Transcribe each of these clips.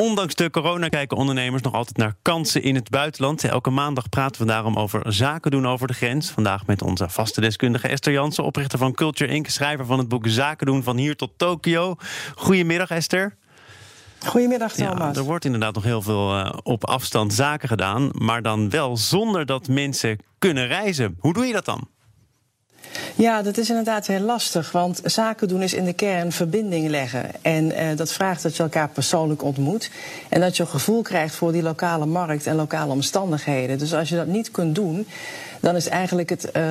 Ondanks de corona kijken ondernemers nog altijd naar kansen in het buitenland. Elke maandag praten we daarom over zaken doen over de grens. Vandaag met onze vaste deskundige Esther Jansen, oprichter van Culture Inc., schrijver van het boek Zaken doen van hier tot Tokio. Goedemiddag Esther. Goedemiddag Thomas. Ja, er wordt inderdaad nog heel veel uh, op afstand zaken gedaan, maar dan wel zonder dat mensen kunnen reizen. Hoe doe je dat dan? Ja, dat is inderdaad heel lastig. Want zaken doen is in de kern verbinding leggen. En uh, dat vraagt dat je elkaar persoonlijk ontmoet. En dat je een gevoel krijgt voor die lokale markt en lokale omstandigheden. Dus als je dat niet kunt doen, dan is eigenlijk het, uh,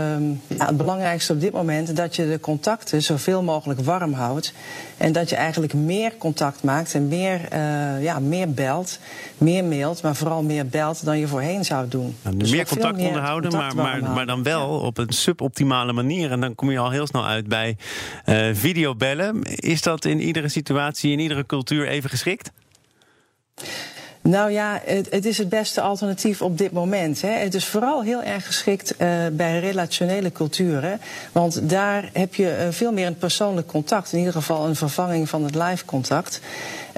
ja, het belangrijkste op dit moment dat je de contacten zoveel mogelijk warm houdt. En dat je eigenlijk meer contact maakt en meer, uh, ja, meer belt, meer mailt, maar vooral meer belt dan je voorheen zou doen. Nou, dus meer contact meer onderhouden, contact maar, maar, maar, dan wel ja. op een suboptimale manier. En dan kom je al heel snel uit bij uh, videobellen. Is dat in iedere situatie, in iedere cultuur even geschikt? Nou ja, het, het, is het beste alternatief op dit moment. Hè. Het is vooral heel erg geschikt uh, bij relationele culturen. Want daar heb je uh, veel meer een persoonlijk contact. In ieder geval een vervanging van het live contact.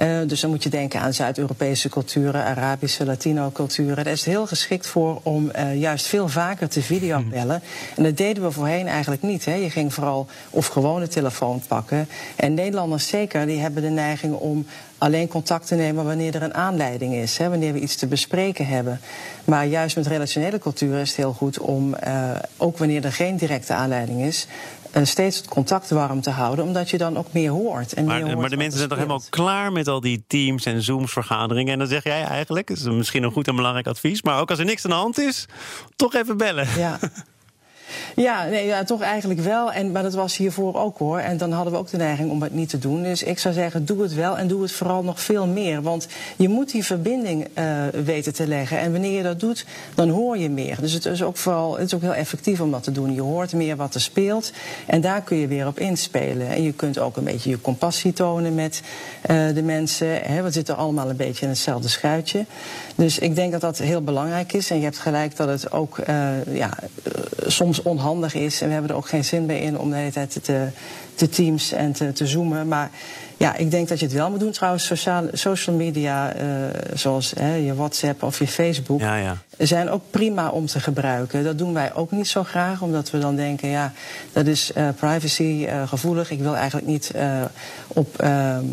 Uh, dus dan moet je denken aan Zuid-Europese culturen, Arabische, Latino-culturen. Daar is het heel geschikt voor om juist veel vaker te videobellen. En dat deden we voorheen eigenlijk niet. Hè. Je ging vooral of gewone telefoon pakken. En Nederlanders zeker, die hebben de neiging om alleen contact te nemen wanneer er een aanleiding is, hè, wanneer we iets te bespreken hebben. Maar juist met relationele cultuur is het heel goed om, uh, ook wanneer er geen directe aanleiding is, steeds het contact warm te houden, omdat je dan ook meer hoort. En maar, meer hoort maar de mensen zijn toch helemaal klaar met al die teams en Zooms vergaderingen. En dan zeg jij eigenlijk, dat is misschien een goed en belangrijk advies, maar ook als er niks aan de hand is, toch even bellen. Ja. Ja, nee, ja, toch eigenlijk wel. En, maar dat was hiervoor ook hoor. En dan hadden we ook de neiging om het niet te doen. Dus ik zou zeggen, doe het wel en doe het vooral nog veel meer. Want je moet die verbinding uh, weten te leggen. En wanneer je dat doet, dan hoor je meer. Dus het is ook vooral, het is ook heel effectief om dat te doen. Je hoort meer wat er speelt. En daar kun je weer op inspelen. En je kunt ook een beetje je compassie tonen met uh, de mensen. Hè, we zitten allemaal een beetje in hetzelfde schuitje. Dus ik denk dat dat heel belangrijk is. En je hebt gelijk dat het ook uh, ja, soms onhandig is. En we hebben er ook geen zin meer in om de hele tijd te, te teams en te, te zoomen. Maar ja, ik denk dat je het wel moet doen. Trouwens, sociale, social media, uh, zoals hè, je WhatsApp of je Facebook, ja, ja. zijn ook prima om te gebruiken. Dat doen wij ook niet zo graag, omdat we dan denken, ja, dat is uh, privacy uh, gevoelig. Ik wil eigenlijk niet op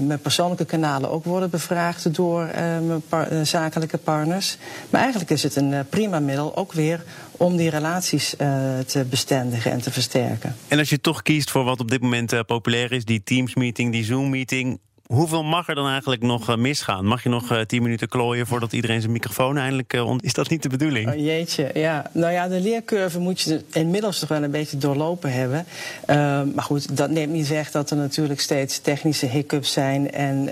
mijn persoonlijke kanalen ook worden bevraagd door mijn par zakelijke partners. Maar eigenlijk is het een prima middel, ook weer om die relaties te bestendigen en te versterken. En als je toch kiest voor wat op dit moment populair is, die Teams-meeting, die Zoom-meeting Hoeveel mag er dan eigenlijk nog misgaan? Mag je nog tien minuten klooien voordat iedereen zijn microfoon eindelijk... Uh, is dat niet de bedoeling? Oh, jeetje, ja. Nou ja, de leercurve moet je inmiddels toch wel een beetje doorlopen hebben. Uh, maar goed, dat neemt niet weg dat er natuurlijk steeds technische hiccups zijn... en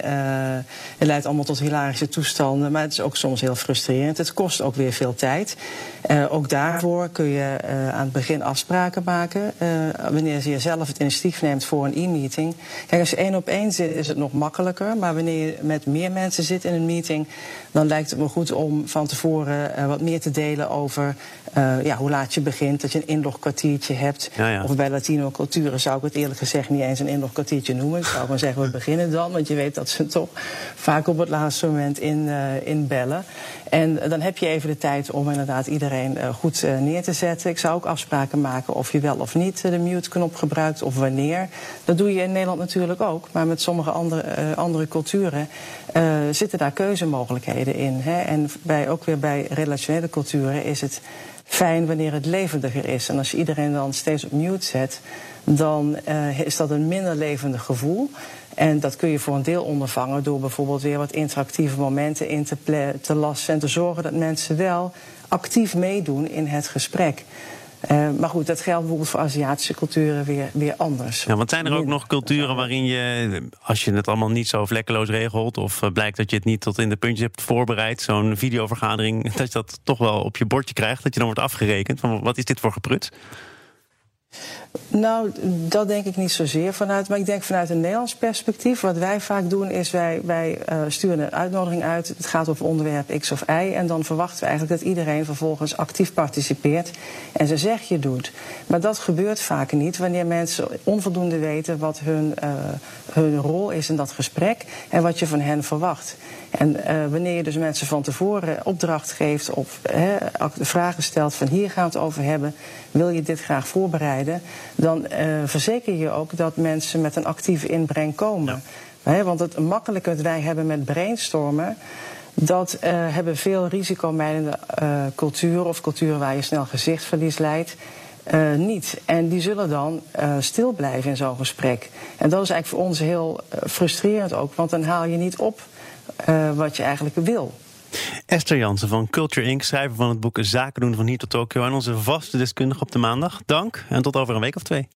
het leidt allemaal tot hilarische toestanden. Maar het is ook soms heel frustrerend. Het kost ook weer veel tijd. ook daarvoor kun je aan het begin afspraken maken... wanneer je zelf het initiatief neemt voor een e-meeting. Kijk, als je één op één zit, is het nog makkelijker makkelijker. Maar wanneer je met meer mensen zit in een meeting, dan lijkt het me goed om van tevoren uh, wat meer te delen over uh, ja, hoe laat je begint. Dat je een inlogkwartiertje hebt. Ja, ja. Of bij Latino culturen zou ik het eerlijk gezegd niet eens een inlogkwartiertje noemen. Ik zou maar zeggen, we beginnen dan. Want je weet dat ze toch vaak op het laatste moment in, uh, inbellen. En dan heb je even de tijd om inderdaad iedereen goed neer te zetten. Ik zou ook afspraken maken of je wel of niet de mute-knop gebruikt of wanneer. Dat doe je in Nederland natuurlijk ook. Maar met sommige andere, andere culturen zitten daar keuzemogelijkheden in. Hè? En bij, ook weer bij relationele culturen is het fijn wanneer het levendiger is. En als je iedereen dan steeds op mute zet, dan uh, is dat een minder levendig gevoel. En dat kun je voor een deel ondervangen door bijvoorbeeld weer wat interactieve momenten in te, te lassen en te zorgen dat mensen wel actief meedoen in het gesprek. Uh, maar goed, dat geldt bijvoorbeeld voor Aziatische culturen weer, weer anders. Ja, want zijn er ook nog culturen waarin je, als je het allemaal niet zo vlekkeloos regelt, of uh, blijkt dat je het niet tot in de puntjes hebt voorbereid, zo'n videovergadering, dat je dat toch wel op je bordje krijgt, dat je dan wordt afgerekend van wat is dit voor gepruts? Nou, dat denk ik niet zozeer vanuit. Maar ik denk vanuit een Nederlands perspectief. Wat wij vaak doen is wij, wij uh, sturen een uitnodiging uit. Het gaat over onderwerp X of Y. En dan verwachten we eigenlijk dat iedereen vervolgens actief participeert. En zijn zegje doet. Maar dat gebeurt vaak niet wanneer mensen onvoldoende weten wat hun, uh, hun rol is in dat gesprek. En wat je van hen verwacht. En uh, wanneer je dus mensen van tevoren opdracht geeft of he, vragen stelt van hier gaan we het over hebben, wil je dit graag voorbereiden, dan uh, verzeker je ook dat mensen met een actieve inbreng komen. Ja. He, want het makkelijke dat wij hebben met brainstormen, dat uh, hebben veel risicomijdende culturen of culturen waar je snel gezichtsverlies leidt. Uh, niet. En die zullen dan uh, stil blijven in zo'n gesprek. En dat is eigenlijk voor ons heel uh, frustrerend ook, want dan haal je niet op uh, wat je eigenlijk wil. Esther Jansen van Culture Inc., schrijver van het boek Zaken doen van hier tot Tokio. En onze vaste deskundige op de maandag. Dank en tot over een week of twee.